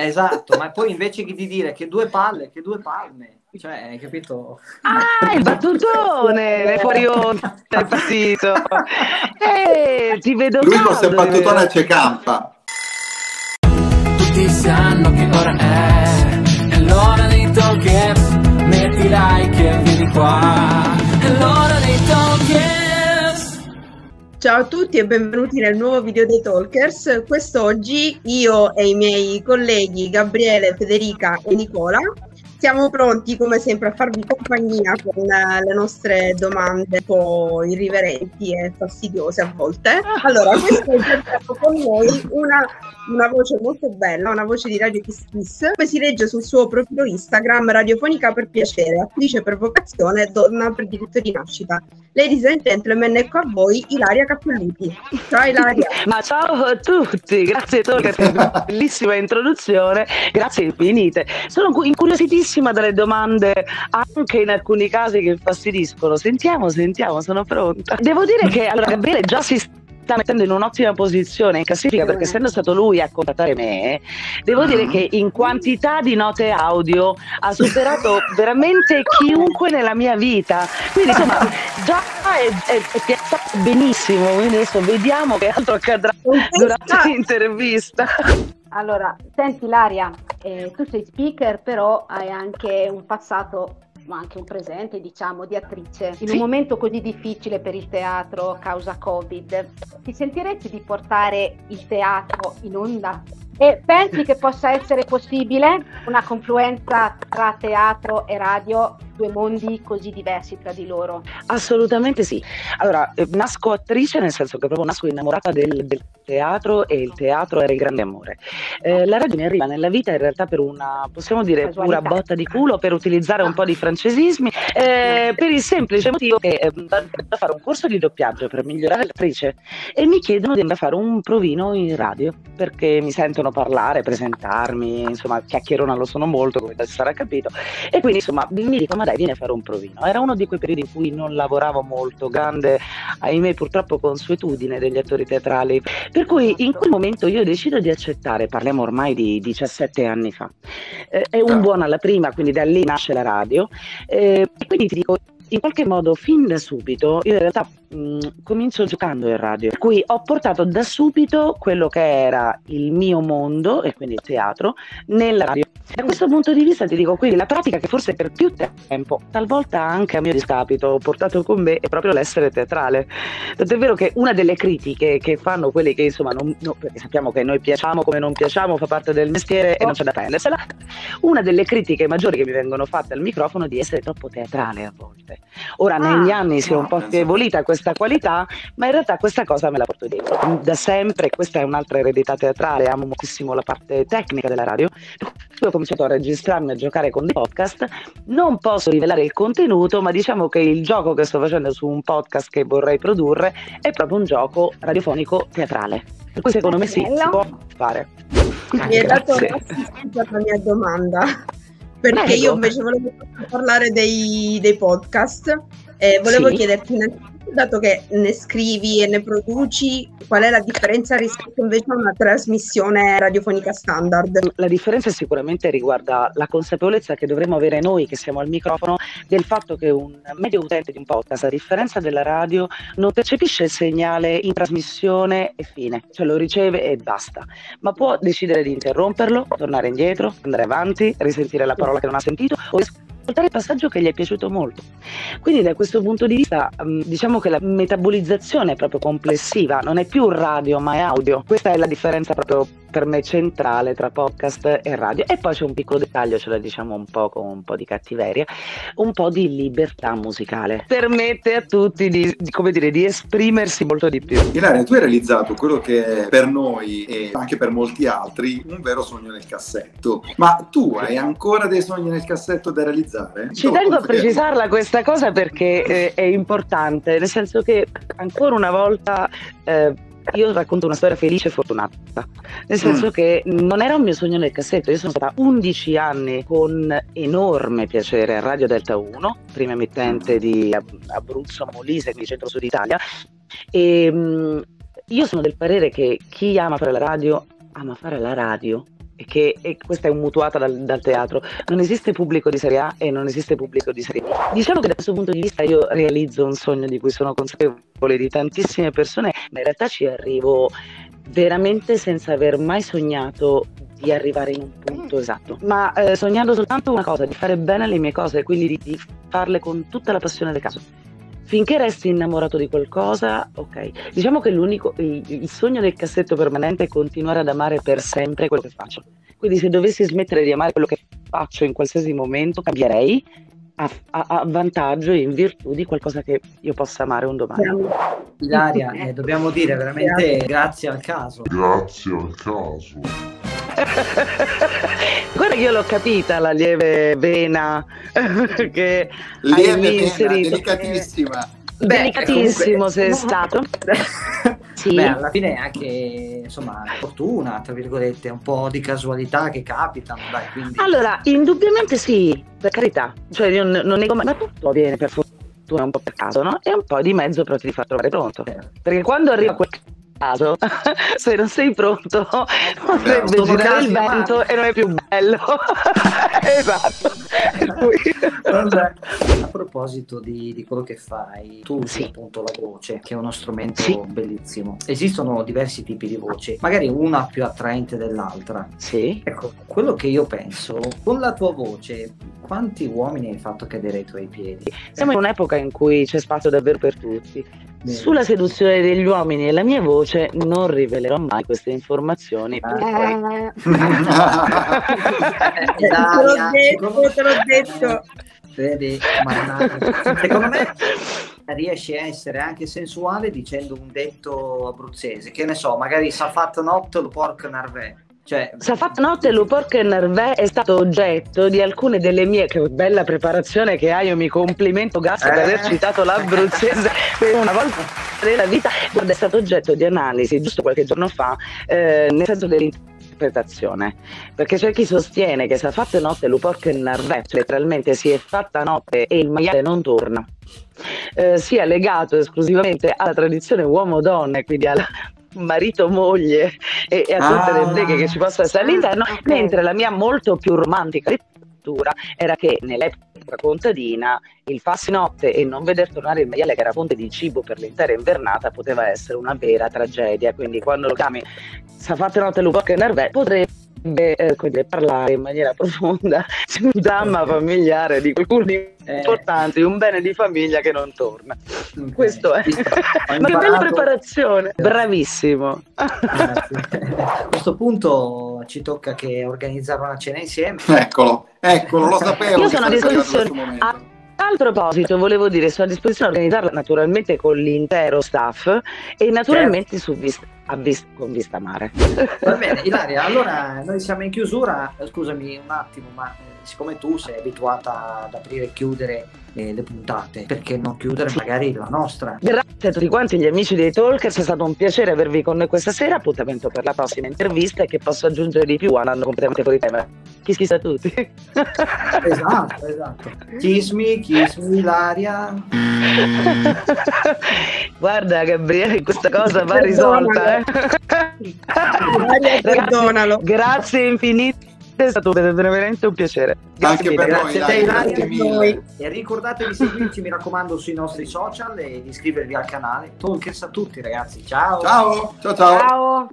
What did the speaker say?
Esatto, ma poi invece di dire che due palle, che due palme, cioè, hai capito? Ah, il battutone, le fuori onda, è partito. Eh, ti vedo Lui con caldo, queste battutone c'è campa. Tutti sanno che ora è, è Ciao a tutti e benvenuti nel nuovo video dei Talkers. Quest'oggi io e i miei colleghi Gabriele, Federica e Nicola siamo pronti come sempre a farvi compagnia con eh, le nostre domande un po' irriverenti e fastidiose a volte. Allora, questo è con noi una, una voce molto bella, una voce di Radio Kiss Kiss, come si legge sul suo profilo Instagram radiofonica per piacere, attrice per vocazione, donna per diritto di nascita. Ladies and gentlemen, ecco a voi Ilaria Cappelluti. Ciao Ilaria. Ma ciao a tutti, grazie Tolga per questa bellissima introduzione, grazie infinite. Sono cu- incuriositissima dalle domande, anche in alcuni casi che infastidiscono. Sentiamo, sentiamo, sono pronta. Devo dire che allora Gabriele già si sta mettendo in un'ottima posizione in classifica perché essendo stato lui a contattare me, devo dire che in quantità di note audio ha superato veramente chiunque nella mia vita. Quindi insomma già è, è, è piazzato benissimo, quindi adesso vediamo che altro accadrà durante l'intervista. Allora, senti Laria, eh, tu sei speaker, però hai anche un passato ma anche un presente, diciamo, di attrice. In Sì. un momento così difficile per il teatro, causa Covid, ti sentiresti di portare il teatro in onda? E pensi che possa essere possibile una confluenza tra teatro e radio, due mondi così diversi tra di loro? Assolutamente sì. Allora, eh, nasco attrice nel senso che proprio nasco innamorata del, del teatro e il teatro era il grande amore. Eh, la radio mi arriva nella vita in realtà per una, possiamo dire, pura Casualità. botta di culo, per utilizzare un po' di francesismi, eh, per il semplice motivo che eh, a fare un corso di doppiaggio per migliorare l'attrice e mi chiedono di andare a fare un provino in radio perché mi sentono parlare, presentarmi, insomma, chiacchierona lo sono molto, come si sarà capito. E quindi insomma mi dico ma dai vieni a fare un provino. Era uno di quei periodi in cui non lavoravo molto, grande ahimè purtroppo consuetudine degli attori teatrali. Per cui in quel momento io decido di accettare, parliamo ormai di 17 anni fa. Eh, è un Ah. buon alla prima, quindi da lì nasce la radio. Eh, quindi ti dico, in qualche modo fin da subito, io in realtà mh, comincio giocando in radio, per cui ho portato da subito quello che era il mio mondo, e quindi il teatro, nella radio. Da questo punto di vista ti dico, quindi la pratica che forse per più tempo, talvolta anche a mio discapito, ho portato con me è proprio l'essere teatrale. Tant'è vero che una delle critiche che fanno quelli che insomma, non, no, perché sappiamo che noi piacciamo come non piacciamo, fa parte del mestiere e non c'è da prendersela, una delle critiche maggiori che mi vengono fatte al microfono è di essere troppo teatrale a volte. Ora negli anni si è un po' affievolita questa qualità, ma in realtà questa cosa me la porto dietro. Da sempre, questa è un'altra eredità teatrale, amo moltissimo la parte tecnica della radio. Io ho cominciato a registrarmi a giocare con dei podcast. Non posso rivelare il contenuto, ma diciamo che il gioco che sto facendo su un podcast che vorrei produrre è proprio un gioco radiofonico teatrale. Per cui secondo me sì, si può fare. Mi hai dato un'assistenza alla mia domanda. Perché Prego. io invece volevo parlare dei, dei podcast e volevo Sì. chiederti dato che ne scrivi e ne produci, qual è la differenza rispetto invece a una trasmissione radiofonica standard? La differenza sicuramente riguarda la consapevolezza che dovremmo avere noi che siamo al microfono del fatto che un medio utente di un podcast, a differenza della radio, non percepisce il segnale in trasmissione e fine, cioè lo riceve e basta, ma può decidere di interromperlo, tornare indietro, andare avanti, risentire la parola che non ha sentito o ascoltare il passaggio che gli è piaciuto molto. Quindi da questo punto di vista mm, diciamo che la metabolizzazione è proprio complessiva, non è più radio ma è audio. Questa è la differenza proprio per me centrale tra podcast e radio. E poi c'è un piccolo dettaglio, ce la diciamo un po' con un po' di cattiveria, un po' di libertà musicale. Permette a tutti di, di, come dire, di esprimersi molto di più. Ilaria, tu hai realizzato quello che è per noi e anche per molti altri un vero sogno nel cassetto. Ma tu hai ancora dei sogni nel cassetto da realizzare? Ci tengo a precisarla questa cosa perché eh, è importante, nel senso che ancora una volta eh, io racconto una storia felice e fortunata, nel senso Mm. che non era un mio sogno nel cassetto, io sono stata 11 anni con enorme piacere a Radio Delta 1, prima emittente di Ab- Abruzzo, Molise, quindi centro-sud Italia, e mh, io sono del parere che chi ama fare la radio ama fare la radio che e questa è mutuata dal, dal teatro, non esiste pubblico di serie A e non esiste pubblico di serie B. Diciamo che da questo punto di vista io realizzo un sogno di cui sono consapevole di tantissime persone, ma in realtà ci arrivo veramente senza aver mai sognato di arrivare in un punto esatto, ma eh, sognando soltanto una cosa, di fare bene le mie cose, quindi di, di farle con tutta la passione del caso. Finché resti innamorato di qualcosa, ok. Diciamo che l'unico, il, il sogno del cassetto permanente è continuare ad amare per sempre quello che faccio. Quindi se dovessi smettere di amare quello che faccio in qualsiasi momento, cambierei a, a- a vantaggio e in virtù di qualcosa che io possa amare un domani. Ilaria, eh, dobbiamo dire veramente grazie al caso. Grazie al caso. Guarda che io l'ho capita la lieve vena che Lieve lì pena, inserito. delicatissima. Beh, Delicatissimo comunque- sei stato. Sì. Beh, alla fine è anche insomma fortuna, tra virgolette, un po' di casualità che capitano, dai, quindi Allora, indubbiamente sì, per carità. Cioè, io non, non nego mai, ma tutto avviene per fortuna, un po' per caso, no? E un po' di mezzo però ti fa trovare pronto. Certo. Perché quando arriva quel se non sei pronto, potrebbe sono girare il vento umani. e non è più bello. esatto. Vabbè. A proposito di, di quello che fai, tu usi Sì. appunto la voce, che è uno strumento Sì. bellissimo. Esistono diversi tipi di voci, magari una più attraente dell'altra. Sì. Ecco, quello che io penso, con la tua voce, quanti uomini hai fatto cadere ai tuoi piedi? Siamo in un'epoca in cui c'è spazio davvero per tutti. Bene. Sulla seduzione degli uomini e la mia voce non rivelerò mai queste informazioni. Ah. Eh, te l'ho detto, te l'ho detto. Vedi, mannaggia. secondo me riesci a essere anche sensuale dicendo un detto abruzzese, che ne so, magari sa fatto notte lo porco narvè. Cioè, Safat Notte Luporco e Narvè è stato oggetto di alcune delle mie, che bella preparazione che hai, io mi complimento per Eh. aver citato l'abruzzese per una volta nella vita, guarda è stato oggetto di analisi giusto qualche giorno fa, eh, nel senso dell'interpretazione, perché c'è chi sostiene che Safat Notte Luporco e Narvè, cioè letteralmente si è fatta notte e il maiale non torna, eh, sia legato esclusivamente alla tradizione uomo-donna e quindi alla marito-moglie e, e a tutte Ah. le beghe che ci possono essere all'interno, Ok. mentre la mia molto più romantica lettura era che nell'epoca contadina il farsi notte e non veder tornare il maiale che era fonte di cibo per l'intera invernata poteva essere una vera tragedia, quindi quando lo chiami Safate notte lupo che nervè potrebbe eh, parlare in maniera profonda di un dramma familiare di qualcuno di Eh. importante, di un bene di famiglia che non torna. ok. Questo è. Ma che bella preparazione! Bravissimo! A questo punto ci tocca che organizzare una cena insieme. Eccolo, eccolo, lo sapevo. Io sono a disposizione. A proposito, volevo dire, sono a disposizione di organizzarla naturalmente con l'intero staff e naturalmente su vista, a vis- con vista mare. Va bene, Ilaria, allora noi siamo in chiusura. Scusami un attimo, ma eh, siccome tu sei abituata ad aprire e chiudere eh, le puntate, perché non chiudere magari la nostra? Grazie a tutti quanti gli amici dei Talkers, è stato un piacere avervi con noi questa sera. Appuntamento per la prossima intervista e che posso aggiungere di più andando completamente fuori tema. Chi schissa a tutti. Esatto, esatto. Kiss me, kiss me, Ilaria. Guarda Gabriele, questa cosa va risolta. Eh? Perdonalo. Grazie infinite, è stato veramente un piacere. Anche per noi, Grazie a te, grazie mille. E ricordatevi di seguirci, mi raccomando, sui nostri social e di iscrivervi al canale. Talkers a tutti, ragazzi. Ciao. Ciao, ciao, ciao. Ciao.